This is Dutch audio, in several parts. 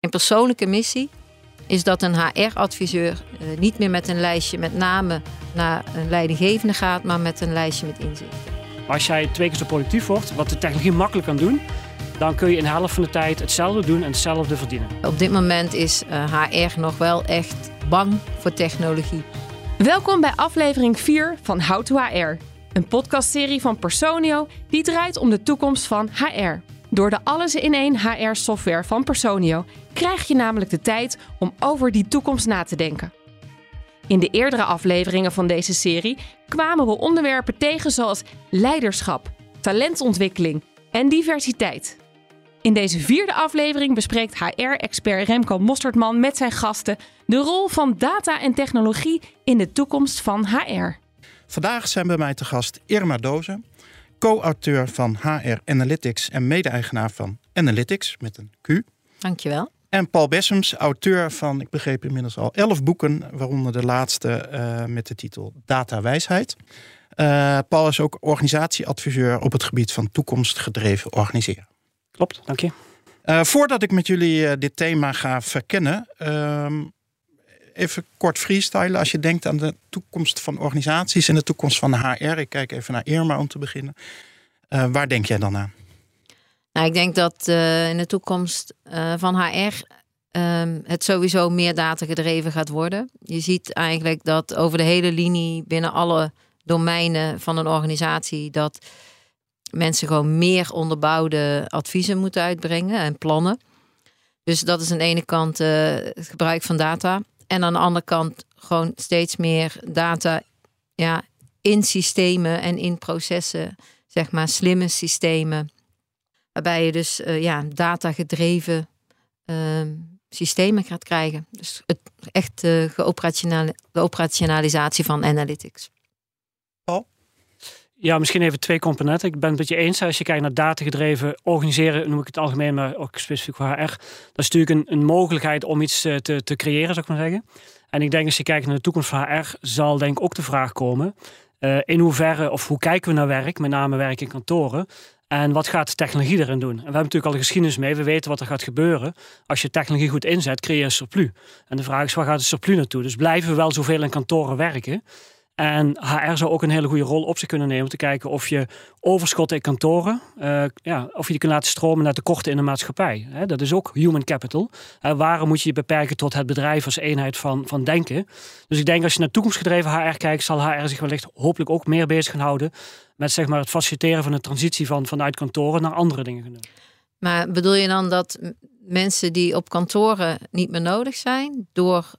Mijn persoonlijke missie is dat een HR-adviseur uh, niet meer met een lijstje met namen naar een leidinggevende gaat, maar met een lijstje met inzichten. Als jij twee keer zo productief wordt, wat de technologie makkelijk kan doen, dan kun je in de helft van de tijd hetzelfde doen en hetzelfde verdienen. Op dit moment is uh, HR nog wel echt bang voor technologie. Welkom bij aflevering 4 van How to HR. Een podcastserie van Personio die draait om de toekomst van HR. Door de alles-in-één HR-software van Personio krijg je namelijk de tijd om over die toekomst na te denken. In de eerdere afleveringen van deze serie kwamen we onderwerpen tegen zoals leiderschap, talentontwikkeling en diversiteit. In deze vierde aflevering bespreekt HR-expert Remco Mosterdman met zijn gasten de rol van data en technologie in de toekomst van HR. Vandaag zijn bij mij te gast Irma Dozen, co-auteur van HR Analytics en mede-eigenaar van Analytics met een Q. Dankjewel. En Paul Bessems, auteur van, ik begreep inmiddels al elf boeken, waaronder de laatste uh, met de titel Data Wijsheid. Uh, Paul is ook organisatieadviseur op het gebied van toekomstgedreven organiseren. Klopt, dank je. Uh, voordat ik met jullie dit thema ga verkennen, ehm, even kort freestylen. Als je denkt aan de toekomst van organisaties en de toekomst van de HR. Ik kijk even naar Irma om te beginnen. Uh, waar denk jij dan aan? Nou, ik denk dat uh, in de toekomst uh, van HR um, het sowieso meer data gedreven gaat worden. Je ziet eigenlijk dat over de hele linie binnen alle domeinen van een organisatie dat mensen gewoon meer onderbouwde adviezen moeten uitbrengen en plannen. Dus dat is aan de ene kant het gebruik van data. En aan de andere kant gewoon steeds meer data ja, in systemen en in processen, zeg maar slimme systemen. Waarbij je dus uh, ja, data gedreven uh, systemen gaat krijgen. Dus het, echt uh, de operationalisatie van analytics. Ja, misschien even twee componenten. Ik ben het met je eens. Als je kijkt naar datagedreven organiseren, noem ik het algemeen, maar ook specifiek voor HR. Dat is natuurlijk een, een mogelijkheid om iets te, te, te, creëren, zou ik maar zeggen. En ik denk als je kijkt naar de toekomst van HR, zal denk ik ook de vraag komen. Uh, in hoeverre of hoe kijken we naar werk, met name werk in kantoren. En wat gaat de technologie erin doen? En we hebben natuurlijk al de geschiedenis mee. We weten wat er gaat gebeuren. Als je technologie goed inzet, creëer je een surplus. En de vraag is, waar gaat de surplus naartoe? Dus blijven we wel zoveel in kantoren werken? En HR zou ook een hele goede rol op zich kunnen nemen om te kijken of je overschotten in kantoren, uh, ja, of je die kunt laten stromen naar tekorten in de maatschappij. Dat is ook human capital. Uh, waarom moet je je beperken tot het bedrijf als eenheid van, van denken? Dus ik denk als je naar toekomstgedreven HR kijkt, zal HR zich wellicht hopelijk ook meer bezig gaan houden met zeg maar, het faciliteren van de transitie van, vanuit kantoren naar andere dingen doen. Maar bedoel je dan dat mensen die op kantoren niet meer nodig zijn door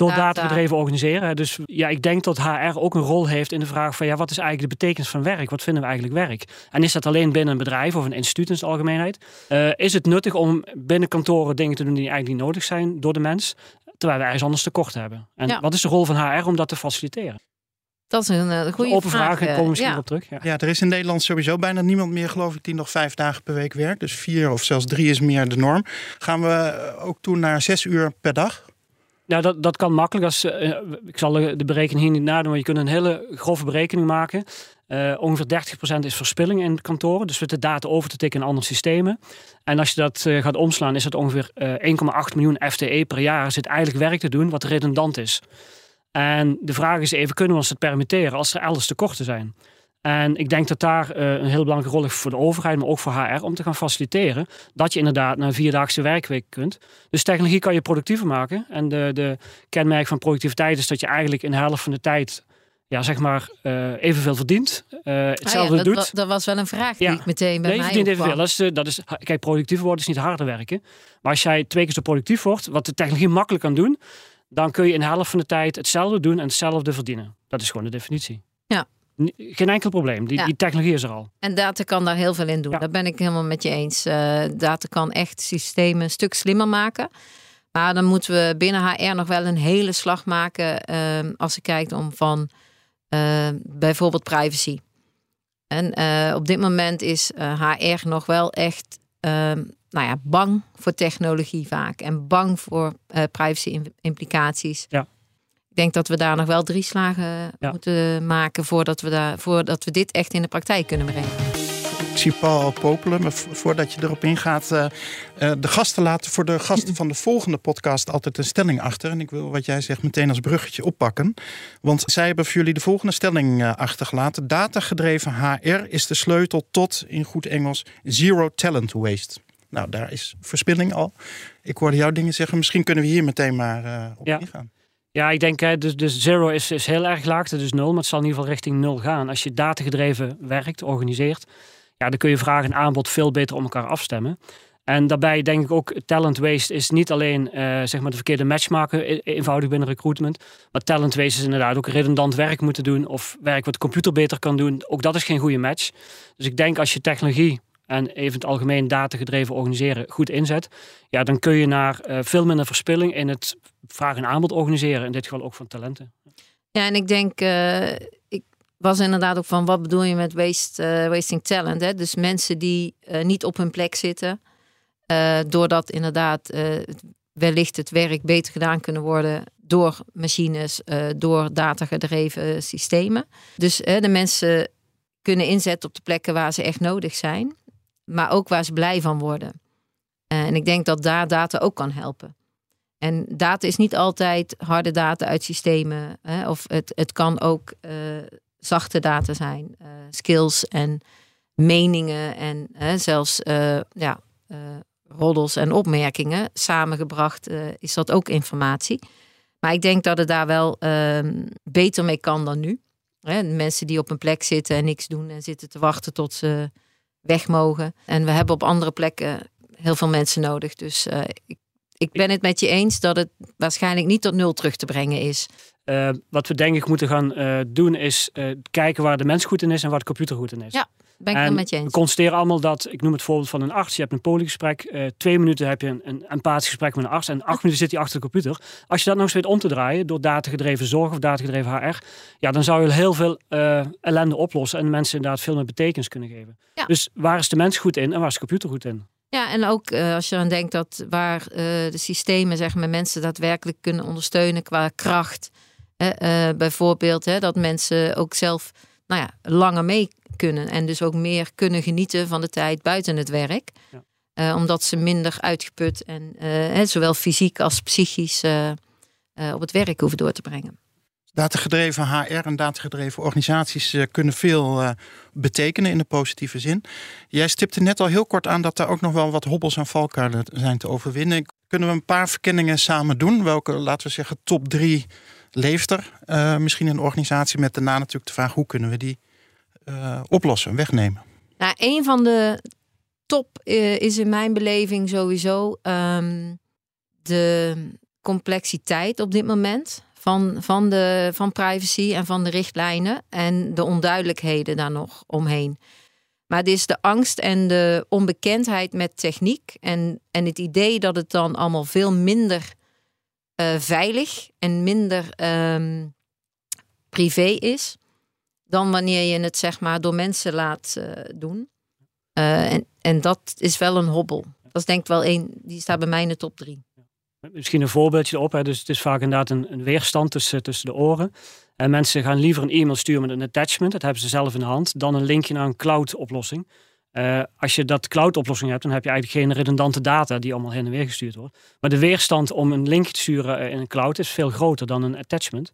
door data gedreven organiseren. Dus ja, ik denk dat HR ook een rol heeft in de vraag van ja, wat is eigenlijk de betekenis van werk? Wat vinden we eigenlijk werk? En is dat alleen binnen een bedrijf of een instituut in zijn algemeenheid? Uh, is het nuttig om binnen kantoren dingen te doen die eigenlijk niet nodig zijn door de mens, terwijl we ergens anders tekort hebben? En ja. wat is de rol van HR om dat te faciliteren? Dat is een, een goede open vraag. vraag. Ik kom misschien ja. op terug. Ja. ja. er is in Nederland sowieso bijna niemand meer, geloof ik, die nog vijf dagen per week werkt. Dus vier of zelfs drie is meer de norm. Gaan we ook toe naar zes uur per dag? Nou, dat, dat kan makkelijk. Als, uh, ik zal de berekening hier niet nadoen, maar je kunt een hele grove berekening maken. Uh, ongeveer 30% is verspilling in kantoren. Dus met de data over te tikken in andere systemen. En als je dat gaat omslaan, is het ongeveer 1,8 miljoen FTE per jaar. Zit eigenlijk werk te doen wat redundant is. En de vraag is even, kunnen we ons het permitteren als er elders tekorten zijn? En ik denk dat daar uh, een heel belangrijke rol is voor de overheid, maar ook voor HR, om te gaan faciliteren dat je inderdaad naar een vierdaagse werkweek kunt. Dus technologie kan je productiever maken. En de, de kenmerk van productiviteit is dat je eigenlijk in de helft van de tijd ja, zeg maar, uh, evenveel verdient. Uh, hetzelfde ah ja, dat, doet. Dat, was wel een vraag die ja. ik meteen bij nee, mij verdient evenveel. Dat is, dat is, kijk, productief worden is niet harder werken. Maar als jij twee keer zo productief wordt, wat de technologie makkelijk kan doen, dan kun je in de helft van de tijd hetzelfde doen en hetzelfde verdienen. Dat is gewoon de definitie. Geen enkel probleem. Die, Ja. die technologie is er al. En data kan daar heel veel in doen. Ja. Daar ben ik helemaal met je eens. Eh, data kan echt systemen een stuk slimmer maken. Maar dan moeten we binnen HR nog wel een hele slag maken. ehm, als je kijkt om van ehm, bijvoorbeeld privacy. En eh, op dit moment is eh, HR nog wel echt ehm, nou ja, bang voor technologie vaak. En bang voor eh, privacy im- implicaties. Ja. Ik denk dat we daar nog wel drie slagen Ja. moeten maken voordat we, daar, voordat we dit echt in de praktijk kunnen brengen. Ik zie Paul al popelen, maar voordat je erop ingaat, uh, de gasten laten voor de gasten van de volgende podcast altijd een stelling achter. En ik wil wat jij zegt meteen als bruggetje oppakken. Want zij hebben voor jullie de volgende stelling uh, achtergelaten. Datagedreven HR is de sleutel tot, in goed Engels, zero talent waste. Nou, daar is verspilling al. Ik hoorde jouw dingen zeggen. Misschien kunnen we hier meteen maar uh, op ja. ingaan. Ja, ik denk, hè, dus, dus zero is, is heel erg laag, dus nul. Maar het zal in ieder geval richting nul gaan. Als je datagedreven werkt, organiseert, ja, dan kun je vraag en aanbod veel beter om elkaar afstemmen. En daarbij denk ik ook, talent waste is niet alleen uh, zeg maar de verkeerde match maken, eenvoudig binnen recruitment. Maar talent waste is inderdaad ook redundant werk moeten doen of werk wat de computer beter kan doen. Ook dat is geen goede match. Dus ik denk als je technologie en even het algemeen datagedreven organiseren goed inzet, ja, dan kun je naar uh, veel minder verspilling in het vraag en aanbod organiseren. In dit geval ook van talenten. Ja, en ik denk, uh, ik was inderdaad ook van wat bedoel je met waste, uh, wasting talent? Hè? Dus mensen die niet op hun plek zitten, doordat inderdaad wellicht het werk beter gedaan kunnen worden door machines, door datagedreven systemen. Dus de mensen kunnen inzetten op de plekken waar ze echt nodig zijn maar ook waar ze blij van worden. En ik denk dat daar data ook kan helpen. En data is niet altijd harde data uit systemen. Hè, of het, het kan ook uh, zachte data zijn. Uh, skills en meningen en hè, zelfs uh, ja, roddels en opmerkingen. Samengebracht is dat ook informatie. Maar ik denk dat het daar wel ehm, beter mee kan dan nu. Hè, mensen die op een plek zitten en niks doen en zitten te wachten tot ze weg mogen. En we hebben op andere plekken heel veel mensen nodig. Dus uh, ik, ik ben het met je eens dat het waarschijnlijk niet tot nul terug te brengen is. Uh, wat we denk ik moeten gaan uh, doen is kijken waar de mens goed in is en waar de computer goed in is. Ja, ben ik het met je eens. We constateren allemaal dat, ik noem het voorbeeld van een arts. Je hebt een poliegesprek, twee minuten heb je een, een empathisch gesprek met een arts en acht minuten zit hij achter de computer. Als je dat nog eens weet om te draaien door datagedreven zorg of datagedreven HR, ja, dan zou je heel veel ellende oplossen en mensen inderdaad veel meer betekenis kunnen geven. Ja. Dus waar is de mens goed in en waar is de computer goed in? Ja, en ook uh, als je dan denkt dat waar uh, de systemen zeg maar, mensen daadwerkelijk kunnen ondersteunen qua kracht. Uh, bijvoorbeeld hè, dat mensen ook zelf nou ja, langer mee kunnen en dus ook meer kunnen genieten van de tijd buiten het werk. Ja. omdat ze minder uitgeput en hè, zowel fysiek als psychisch op het werk hoeven door te brengen. Datagedreven HR en datagedreven organisaties uh, kunnen veel uh, betekenen in de positieve zin. Jij stipte net al heel kort aan dat er ook nog wel wat hobbels en valkuilen zijn te overwinnen. Kunnen we een paar verkenningen samen doen? Welke, laten we zeggen, top drie leeft er? Uh, misschien een organisatie met daarna natuurlijk de vraag hoe kunnen we die oplossen, wegnemen? Nou, een van de top is in mijn beleving sowieso um, de complexiteit op dit moment van, van, de, van privacy en van de richtlijnen en de onduidelijkheden daar nog omheen. Maar het is de angst en de onbekendheid met techniek en, en het idee dat het dan allemaal veel minder uh, veilig en minder um, privé is dan wanneer je het zeg maar door mensen laat uh, doen. Uh, en, en dat is wel een hobbel. Dat is denk ik wel één, die staat bij mij in de top drie. Misschien een voorbeeldje erop. Hè. Dus het is vaak inderdaad een, weerstand tussen, tussen de oren. En mensen gaan liever een e-mail sturen met een attachment, dat hebben ze zelf in de hand, dan een linkje naar een cloud-oplossing. Uh, als je dat cloud-oplossing hebt, dan heb je eigenlijk geen redundante data die allemaal heen en weer gestuurd wordt. Maar de weerstand om een linkje te sturen eh, in een cloud is veel groter dan een attachment.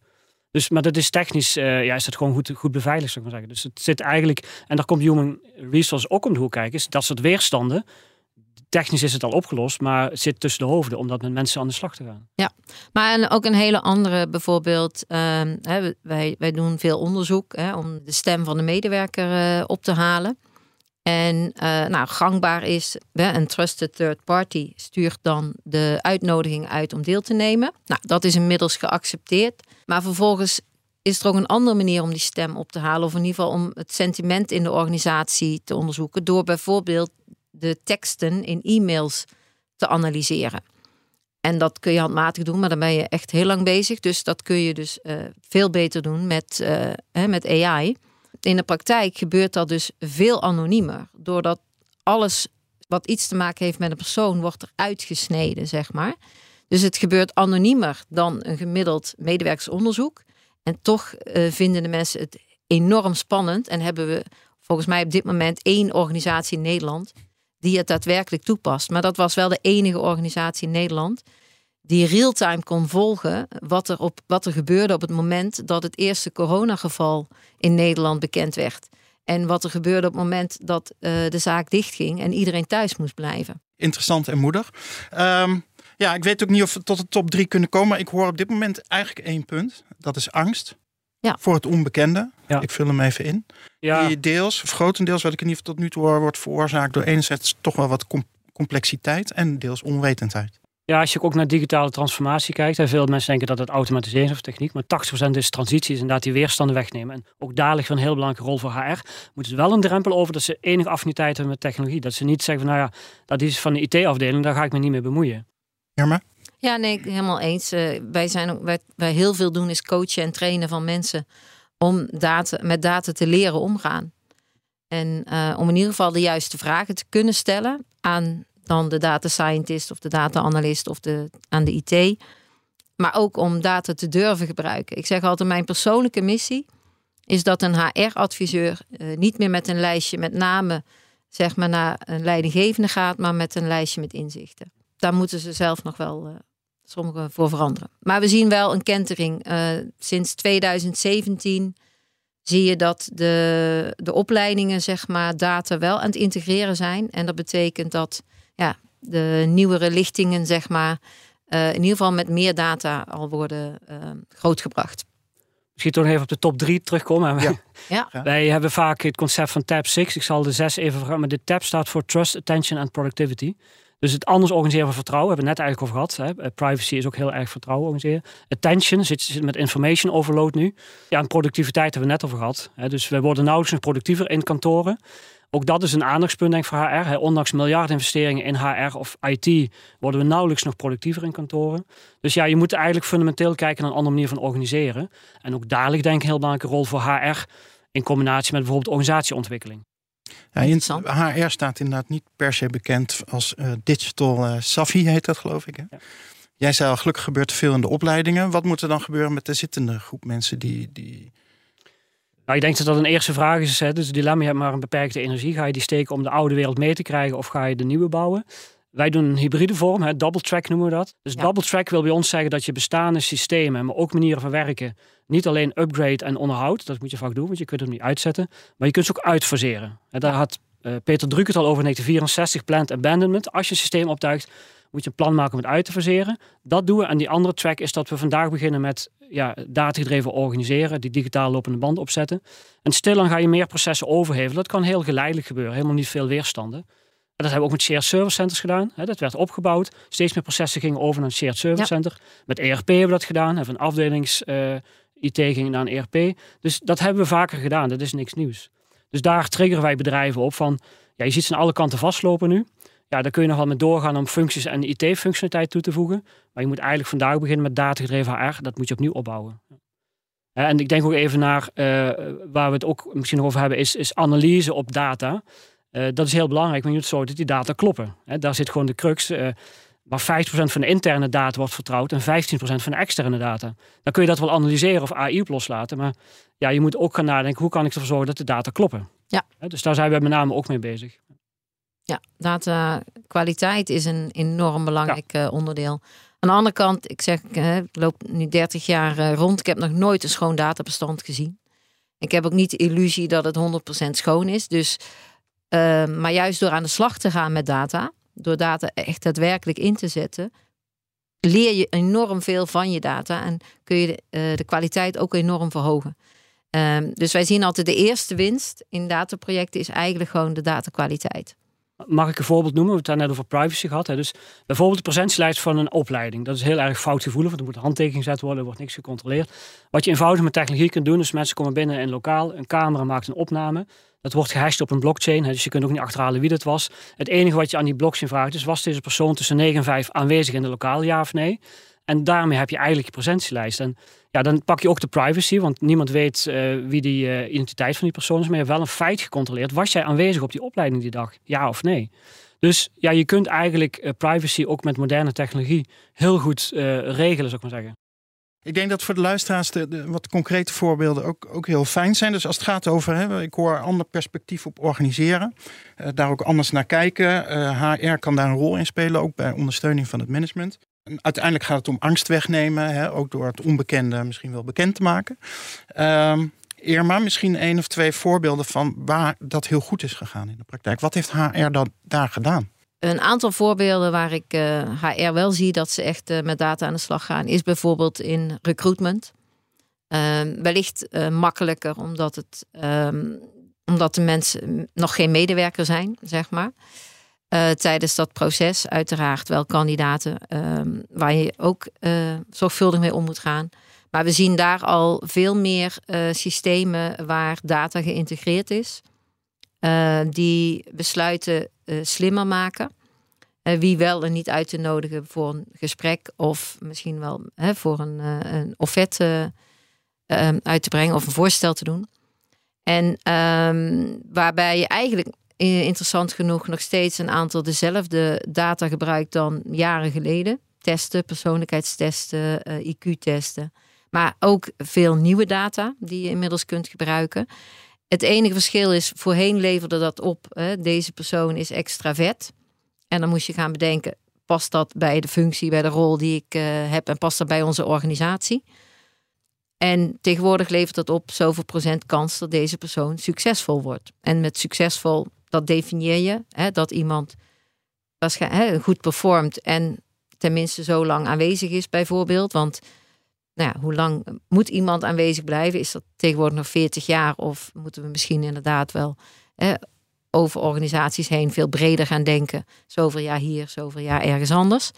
Dus, maar dat is technisch, uh, ja, is dat gewoon goed, goed beveiligd, zou ik maar zeggen. Dus het zit eigenlijk, en daar komt Human Resource ook om de hoek kijken, is dat soort weerstanden technisch is het al opgelost, maar het zit tussen de hoofden om dat met mensen aan de slag te gaan. Ja, maar ook een hele andere bijvoorbeeld. Uh, wij, wij doen veel onderzoek hè, om de stem van de medewerker uh, op te halen. En uh, nou, gangbaar is, een trusted third party stuurt dan de uitnodiging uit om deel te nemen. Nou, dat is inmiddels geaccepteerd. Maar vervolgens is er ook een andere manier om die stem op te halen. Of in ieder geval om het sentiment in de organisatie te onderzoeken. Door bijvoorbeeld de teksten in e-mails te analyseren. En dat kun je handmatig doen, maar dan ben je echt heel lang bezig. Dus dat kun je dus uh, veel beter doen met, uh, hè, met AI. In de praktijk gebeurt dat dus veel anoniemer. Doordat alles wat iets te maken heeft met een persoon wordt er uitgesneden, zeg maar. Dus het gebeurt anoniemer dan een gemiddeld medewerkersonderzoek. En toch uh, vinden de mensen het enorm spannend en hebben we volgens mij op dit moment één organisatie in Nederland die het daadwerkelijk toepast. Maar dat was wel de enige organisatie in Nederland die real-time kon volgen wat er, op, wat er gebeurde op het moment dat het eerste coronageval in Nederland bekend werd. En wat er gebeurde op het moment dat uh, de zaak dichtging en iedereen thuis moest blijven. Interessant en moedig. Um, ja, ik weet ook niet of we tot de top drie kunnen komen. Maar ik hoor op dit moment eigenlijk één punt. Dat is angst. Ja. Voor het onbekende. Ja. Ik vul hem even in. Ja. Die deels, of grotendeels, wat ik in ieder geval tot nu toe hoor, wordt veroorzaakt door enerzijds toch wel wat complexiteit en deels onwetendheid. Ja, als je ook naar digitale transformatie kijkt, en veel mensen denken dat het automatisering is of techniek, maar 80% is transitie, is inderdaad die weerstanden wegnemen. En ook daar ligt een heel belangrijke rol voor HR. Moeten ze wel een drempel over dat ze enige affiniteit hebben met technologie. Dat ze niet zeggen van, nou ja, dat is van de IT-afdeling, daar ga ik me niet mee bemoeien. Irma? Ja, nee, helemaal eens. Uh, wij, zijn ook, wij, wij heel veel doen is coachen en trainen van mensen om data, met data te leren omgaan. En uh, om in ieder geval de juiste vragen te kunnen stellen aan dan de data scientist of de data analyst of de, aan de IT. Maar ook om data te durven gebruiken. Ik zeg altijd, mijn persoonlijke missie is dat een HR-adviseur uh, niet meer met een lijstje met namen zeg maar, naar een leidinggevende gaat, maar met een lijstje met inzichten daar moeten ze zelf nog wel uh, sommige voor veranderen. Maar we zien wel een kentering. Uh, sinds 2017 zie je dat de, de opleidingen, zeg maar, data wel aan het integreren zijn. En dat betekent dat ja, de nieuwere lichtingen, zeg maar, uh, in ieder geval met meer data al worden grootgebracht. Misschien toch even op de top 3 terugkomen. Ja. ja. Wij hebben vaak het concept van tab 6. Ik zal de 6 even vergaan. Maar de tab staat voor Trust, Attention and Productivity. Dus het anders organiseren van vertrouwen hebben we net eigenlijk over gehad. Hè. Eh, privacy is ook heel erg vertrouwen organiseren. Attention zit, zit met information overload nu. Ja, en productiviteit hebben we net over gehad. Hè. Dus we worden nauwelijks nog productiever in kantoren. Ook dat is een aandachtspunt denk ik voor HR. Hè. Ondanks miljardinvesteringen in HR of IT worden we nauwelijks nog productiever in kantoren. Dus ja, je moet eigenlijk fundamenteel kijken naar een andere manier van organiseren. En ook daar ligt denk ik een heel belangrijke rol voor HR in combinatie met bijvoorbeeld organisatieontwikkeling. Ja, in HR staat inderdaad niet per se bekend als uh, digital uh, savvy, heet dat geloof ik. Hè? Jij zei al, gelukkig gebeurt er veel in de opleidingen. Wat moet er dan gebeuren met de zittende groep mensen die... die... Nou, ik denk dat dat een eerste vraag is. Hè? Dus het dilemma, je hebt maar een beperkte energie. Ga je die steken om de oude wereld mee te krijgen of ga je de nieuwe bouwen? Wij doen een hybride vorm, hè, double track noemen we dat. Dus double track wil bij ons zeggen dat je bestaande systemen, maar ook manieren van werken, niet alleen upgrade en onderhoud, dat moet je vaak doen, want je kunt het niet uitzetten, maar je kunt ze ook uitfaseren. En daar had uh, Peter Druk het al over 1964, plant abandonment. Als je een systeem optuigt, moet je een plan maken om het uit te faseren. Dat doen we. En die andere track is dat we vandaag beginnen met ja, datagedreven organiseren, die digitaal lopende band opzetten. En stilaan ga je meer processen overhevelen. Dat kan heel geleidelijk gebeuren, helemaal niet veel weerstanden dat hebben we ook met shared service centers gedaan. Dat werd opgebouwd. Steeds meer processen gingen over naar een shared service center. Met ERP hebben we dat gedaan. Hebben een afdelings eh, IT ging naar een ERP. Dus dat hebben we vaker gedaan. Dat is niks nieuws. Dus daar triggeren wij bedrijven op van, ja, je ziet ze aan alle kanten vastlopen nu. Ja, daar kun je nog wel met doorgaan om functies en IT-functionaliteit toe te voegen. Maar je moet eigenlijk vandaag beginnen met datagedreven HR. Dat moet je opnieuw opbouwen. En ik denk ook even naar, uh, waar we het ook misschien nog over hebben, is, is analyse op data. Uh, dat is heel belangrijk, want je moet zorgen dat die data kloppen. Daar zit gewoon de crux. Uh, waar 50% van de interne data wordt vertrouwd en 15% van de externe data. Dan kun je dat wel analyseren of AI op loslaten. Maar ja, je moet ook gaan nadenken, hoe kan ik ervoor zorgen dat de data kloppen? Ja. Dus daar zijn we met name ook mee bezig. Ja, data kwaliteit is een enorm belangrijk ja. Eh, onderdeel. Aan de andere kant, ik zeg, ik loop nu 30 jaar rond. Ik heb nog nooit een schoon databestand gezien. Ik heb ook niet de illusie dat het 100% schoon is. Dus maar juist door aan de slag te gaan met data, door data echt daadwerkelijk in te zetten, leer je enorm veel van je data en kun je de, uh, de kwaliteit ook enorm verhogen. Um, dus wij zien altijd de eerste winst in dataprojecten is eigenlijk gewoon de datakwaliteit. Mag ik een voorbeeld noemen? We hebben het net over privacy gehad. Hè. Dus bijvoorbeeld de presentielijst van een opleiding. Dat is heel erg foutgevoelig, want er moet een handtekening gezet worden, er wordt niks gecontroleerd. Wat je eenvoudig met technologie kunt doen, is mensen komen binnen in lokaal, een camera maakt een opname. Dat wordt gehashed op een blockchain, dus je kunt ook niet achterhalen wie dat was. Het enige wat je aan die blockchain vraagt is, was deze persoon tussen 9 en 5 aanwezig in de lokaal, ja of nee? En daarmee heb je eigenlijk je presentielijst. En ja, dan pak je ook de privacy, want niemand weet uh, wie die uh, identiteit van die persoon is. Maar je hebt wel een feit gecontroleerd. Was jij aanwezig op die opleiding die dag? Ja of nee? Dus ja, je kunt eigenlijk uh, privacy ook met moderne technologie heel goed regelen, zou ik maar zeggen. Ik denk dat voor de luisteraars de, wat concrete voorbeelden ook, ook heel fijn zijn. Dus als het gaat over, hè, ik hoor ander perspectief op organiseren, daar ook anders naar kijken. HR kan daar een rol in spelen, ook bij ondersteuning van het management. Uiteindelijk gaat het om angst wegnemen, hè, ook door het onbekende misschien wel bekend te maken. Uh, Irma, misschien één of twee voorbeelden van waar dat heel goed is gegaan in de praktijk. Wat heeft HR dan daar gedaan? Een aantal voorbeelden waar ik uh, eh, HR wel zie dat ze echt uh, met data aan de slag gaan, is bijvoorbeeld in recruitment. Uh, wellicht eh, makkelijker omdat, het, ehm, omdat de mensen nog geen medewerker zijn, zeg maar. Tijdens dat proces, uiteraard wel kandidaten ehm, waar je ook zorgvuldig mee om moet gaan. Maar we zien daar al veel meer systemen waar data geïntegreerd is. die besluiten slimmer maken. Wie wel en niet uit te nodigen voor een gesprek of misschien wel voor een, een offerte uit te brengen of een voorstel te doen. En um, waarbij je eigenlijk interessant genoeg nog steeds een aantal dezelfde data gebruikt dan jaren geleden. Testen, persoonlijkheidstesten, IQ-testen. Maar ook veel nieuwe data die je inmiddels kunt gebruiken. Het enige verschil is, voorheen leverde dat op, hè, deze persoon is extravert. En dan moest je gaan bedenken, past dat bij de functie, bij de rol die ik uh, heb en past dat bij onze organisatie? En tegenwoordig levert dat op zoveel procent kans dat deze persoon succesvol wordt. En met succesvol, dat definieer je, hè, dat iemand hè, goed performt en tenminste zo lang aanwezig is bijvoorbeeld. Want nou ja, hoe lang moet iemand aanwezig blijven? Is dat tegenwoordig nog 40 jaar? Of moeten we misschien inderdaad wel over organisaties heen veel breder gaan denken? Zoveel jaar hier, zoveel jaar ergens anders.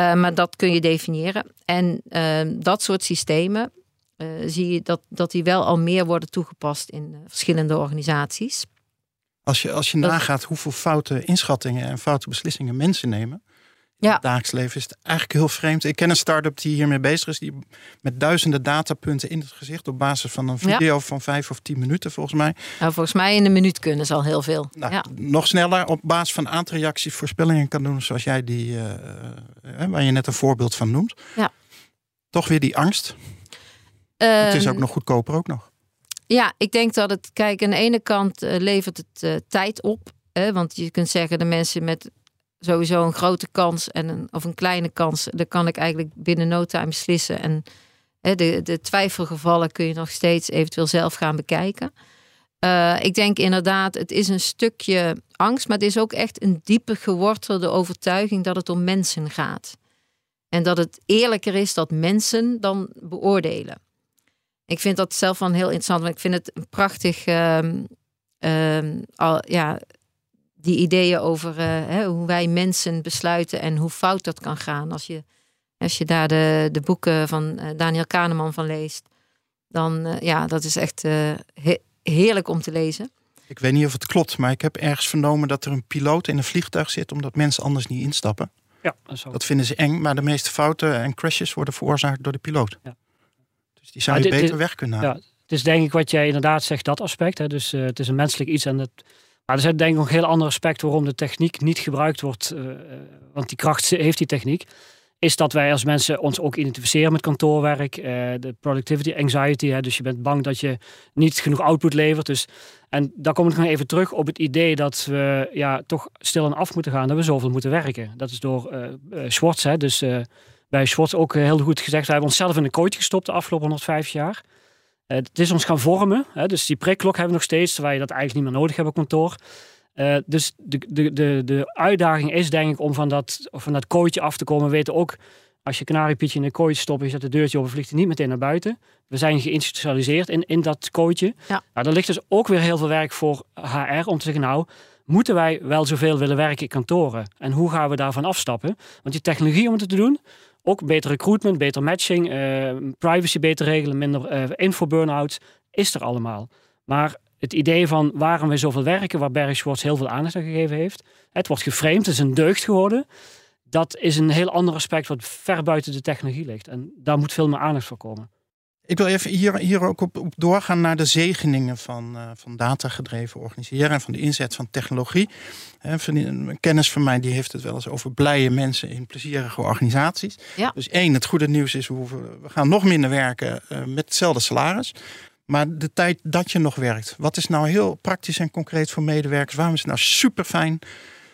Uh, maar dat kun je definiëren. En uh, dat soort systemen uh, zie je dat, dat die wel al meer worden toegepast in verschillende organisaties. Als je, als je nagaat hoeveel foute inschattingen en foute beslissingen mensen nemen, ja. het dagelijks leven is het eigenlijk heel vreemd. Ik ken een start-up die hiermee bezig is, die met duizenden datapunten in het gezicht op basis van een video van vijf of tien minuten volgens mij. Nou, volgens mij in een minuut kunnen ze al heel veel. Nou, ja. Nog sneller op basis van aantal reacties voorspellingen kan doen, zoals jij die, uh, waar je net een voorbeeld van noemt. Ja. Toch weer die angst. het is ook ehm, nog goedkoper ook nog. Ja, ik denk dat het, kijk, aan de ene kant uh, levert het uh, tijd op. Hè, want je kunt zeggen, de mensen met sowieso een grote kans en of een kleine kans. Dan kan ik eigenlijk binnen no time beslissen. En hè, de, de twijfelgevallen kun je nog steeds eventueel zelf gaan bekijken. Uh, ik denk inderdaad, het is een stukje angst, maar het is ook echt een diepe gewortelde overtuiging dat het om mensen gaat. En dat het eerlijker is dat mensen dan beoordelen. Ik vind dat zelf van heel interessant, want ik vind het een prachtig uh, uh, al, ja, die ideeën over uh, hè, hoe wij mensen besluiten en hoe fout dat kan gaan. Als je, als je daar de, de boeken van uh, Daniel Kahneman van leest, dan uh, ja, dat is echt he heerlijk om te lezen. Ik weet niet of het klopt, maar ik heb ergens vernomen dat er een piloot in een vliegtuig zit omdat mensen anders niet instappen. Ja, dat, dat vinden ze eng, maar de meeste fouten en crashes worden veroorzaakt door de piloot. Ja. Dus die zou je beter weg kunnen halen. Ja, het is denk ik wat jij inderdaad zegt, dat aspect. Hè. Dus het is een menselijk iets en het maar er zijn denk ik nog heel andere aspecten waarom de techniek niet gebruikt wordt. Uh, want die kracht heeft die techniek. Is dat wij als mensen ons ook identificeren met kantoorwerk. Uh, de productivity anxiety. Hè, dus je bent bang dat je niet genoeg output levert. Dus, en daar kom ik nog even terug op het idee dat we ja, toch stil en af moeten gaan. Dat we zoveel moeten werken. Dat is door Schwartz. Hè, dus bij Schwartz ook heel goed gezegd. We hebben onszelf in de kooit gestopt de afgelopen 105 jaar. Eh, het is ons gaan vormen. Hè, dus die prikklok hebben we nog steeds, terwijl je dat eigenlijk niet meer nodig hebt op kantoor. Uh, dus de, de, de, de uitdaging is denk ik om van dat, van dat kooitje af te komen. We weten ook, als je kanariepietje in een kooitje stopt, je zet de deurtje open, vliegt hij niet meteen naar buiten. We zijn geïnstitutionaliseerd in, in dat kooitje. Ja. Nou, er ligt dus ook weer heel veel werk voor HR om te zeggen, nou, moeten wij wel zoveel willen werken in kantoren? En hoe gaan we daarvan afstappen? Want die technologie om het te doen, ook beter recruitment, beter matching, uh, privacy beter regelen, minder uh, info burn-outs, is er allemaal. Maar het idee van waarom we zoveel werken, waar Berg heel veel aandacht aan gegeven heeft, het wordt geframed, het is een deugd geworden. Dat is een heel ander aspect wat ver buiten de technologie ligt. En daar moet veel meer aandacht voor komen. Ik wil even hier, hier ook op, op doorgaan naar de zegeningen van, uh, van datagedreven organiseren en van de inzet van technologie. een kennis van mij die heeft het wel eens over blije mensen in plezierige organisaties. Ja. Dus één, het goede nieuws is, we, hoeven, we gaan nog minder werken uh, met hetzelfde salaris. Maar de tijd dat je nog werkt, wat is nou heel praktisch en concreet voor medewerkers? Waarom is het nou super fijn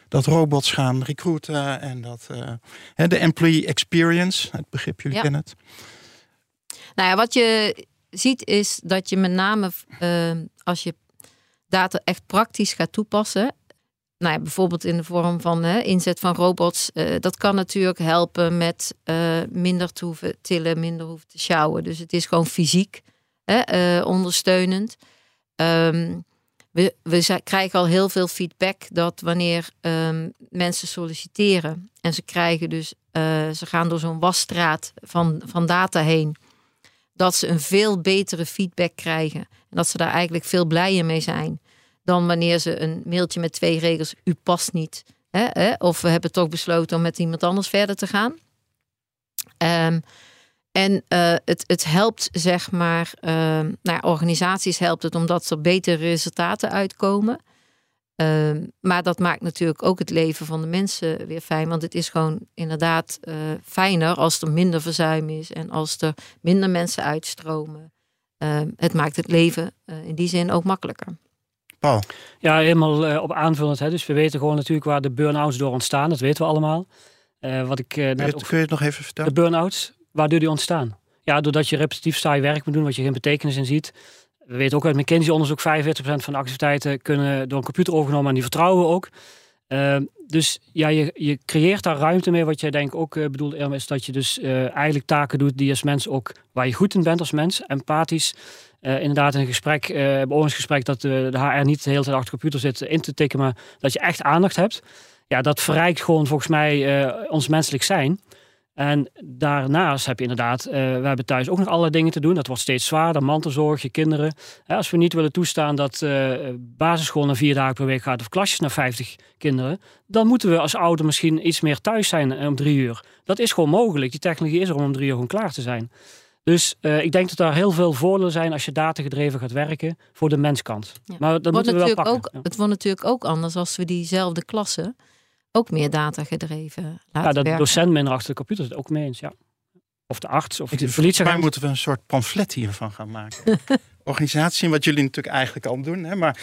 dat robots gaan recruiten en dat uh, de employee experience, het begrip jullie Ja. kennen het. Nou ja, wat je ziet is dat je met name eh, als je data echt praktisch gaat toepassen. Nou ja, bijvoorbeeld in de vorm van hè, inzet van robots. eh, dat kan natuurlijk helpen met eh, minder te hoeven tillen, minder hoeven te sjouwen. Dus het is gewoon fysiek hè, eh, ondersteunend. Ehm, we, we krijgen al heel veel feedback dat wanneer ehm, mensen solliciteren en ze krijgen dus, ze gaan door zo'n wasstraat van, van data heen dat ze een veel betere feedback krijgen. En dat ze daar eigenlijk veel blijer mee zijn. Dan wanneer ze een mailtje met twee regels, u past niet. Hè, hè, of we hebben toch besloten om met iemand anders verder te gaan. Ehm, en eh, het, het helpt, zeg maar, ehm, nou ja, organisaties helpt het omdat er betere resultaten uitkomen. Ehm, maar dat maakt natuurlijk ook het leven van de mensen weer fijn. Want het is gewoon inderdaad eh, fijner als er minder verzuim is en als er minder mensen uitstromen. Ehm, het maakt het leven eh, in die zin ook makkelijker. Paul, Ja, helemaal eh, op aanvullend. Hè. Dus we weten gewoon natuurlijk waar de burn-outs door ontstaan. Dat weten we allemaal. Eh, wat ik eh, kun je, net het, ook kun je het nog even De vertellen? burn-outs, waardoor die ontstaan? Ja, doordat je repetitief saai werk moet doen, wat je geen betekenis in ziet. We weten ook uit McKinsey-onderzoek, 45% van de activiteiten kunnen door een computer overgenomen en die vertrouwen we ook. Uh, dus ja, je, je creëert daar ruimte mee. Wat jij denk ook uh, bedoelt, Irma, is dat je dus uh, eigenlijk taken doet die als mens ook, waar je goed in bent als mens, empathisch. Uh, inderdaad, in een gesprek, bij ons gesprek, dat de, HR niet de hele tijd achter de computer zit in te tikken, maar dat je echt aandacht hebt. Ja, dat verrijkt gewoon volgens mij ons menselijk zijn. En daarnaast heb je inderdaad, uh, we hebben thuis ook nog allerlei dingen te doen. Dat wordt steeds zwaarder, mantelzorg, je kinderen. Hè, als we niet willen toestaan dat uh, basisschool naar vier dagen per week gaat of klasjes naar 50 kinderen, dan moeten we als ouder misschien iets meer thuis zijn om drie uur. Dat is gewoon mogelijk. Die technologie is er om om drie uur gewoon klaar te zijn. Dus uh, ik denk dat daar heel veel voordelen zijn als je datagedreven gaat werken voor de menskant. Ja. Maar dat moeten we wel pakken. Ook, ja. Het wordt natuurlijk ook anders als we diezelfde klassen ook meer data gedreven laten Ja, dat werken. docent minder achter de computer zit ook mee eens, ja. Of de arts, of de politieagent. mij moeten we een soort pamflet hiervan gaan maken. Organisatie, wat jullie natuurlijk eigenlijk al doen. Hè, maar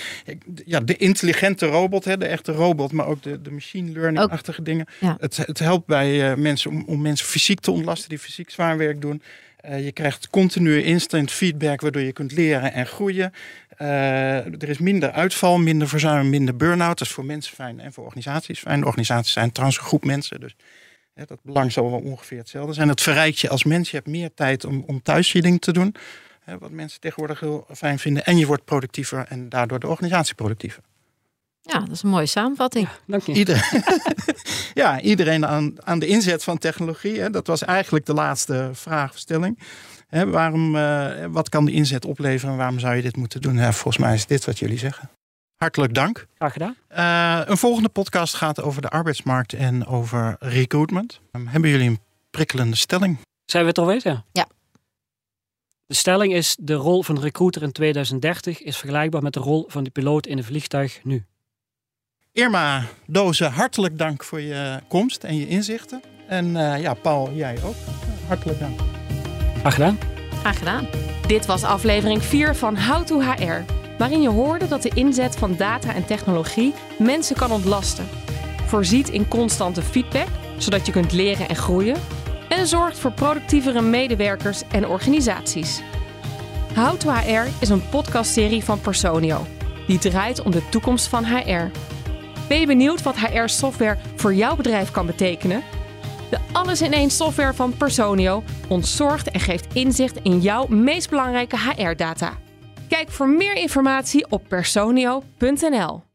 ja, de intelligente robot, hè, de echte robot, maar ook de, de machine learning-achtige dingen. Ja. Het, het helpt bij uh, mensen om, om mensen fysiek te ontlasten die fysiek zwaar werk doen. Uh, je krijgt continue instant feedback, waardoor je kunt leren en groeien. Uh, er is minder uitval, minder verzuim, minder burn-out. Dat is voor mensen fijn en voor organisaties fijn. De organisaties zijn trouwens een groep mensen, dus ja, dat belang zal wel ongeveer hetzelfde zijn. Het verrijkt je als mens. Je hebt meer tijd om, om thuis je ding te doen. Hè, wat mensen tegenwoordig heel fijn vinden. En je wordt productiever en daardoor de organisatie productiever. Ja, dat is een mooie samenvatting. Ja, dank je. Iedereen, ja, iedereen aan, aan de inzet van technologie. Hè, dat was eigenlijk de laatste vraagstelling. Hè, waarom, uh, wat kan de inzet opleveren en waarom zou je dit moeten doen? Ja, volgens mij is dit wat jullie zeggen. Hartelijk dank. Graag gedaan. Uh, een volgende podcast gaat over de arbeidsmarkt en over recruitment. Um, hebben jullie een prikkelende stelling? Zijn we het alweer? Ja. ja. De stelling is: de rol van de recruiter in 2030 is vergelijkbaar met de rol van de piloot in een vliegtuig nu. Irma Dozen, hartelijk dank voor je komst en je inzichten. En uh, ja, Paul, jij ook. Hartelijk dank. Graag gedaan. Dit was aflevering 4 van How to HR, waarin je hoorde dat de inzet van data en technologie mensen kan ontlasten. Voorziet in constante feedback, zodat je kunt leren en groeien. En zorgt voor productievere medewerkers en organisaties. How to HR is een podcastserie van Personio, die draait om de toekomst van HR. Ben je benieuwd wat HR-software voor jouw bedrijf kan betekenen? De alles-in-één software van Personio ontzorgt en geeft inzicht in jouw meest belangrijke HR-data. Kijk voor meer informatie op personio.nl.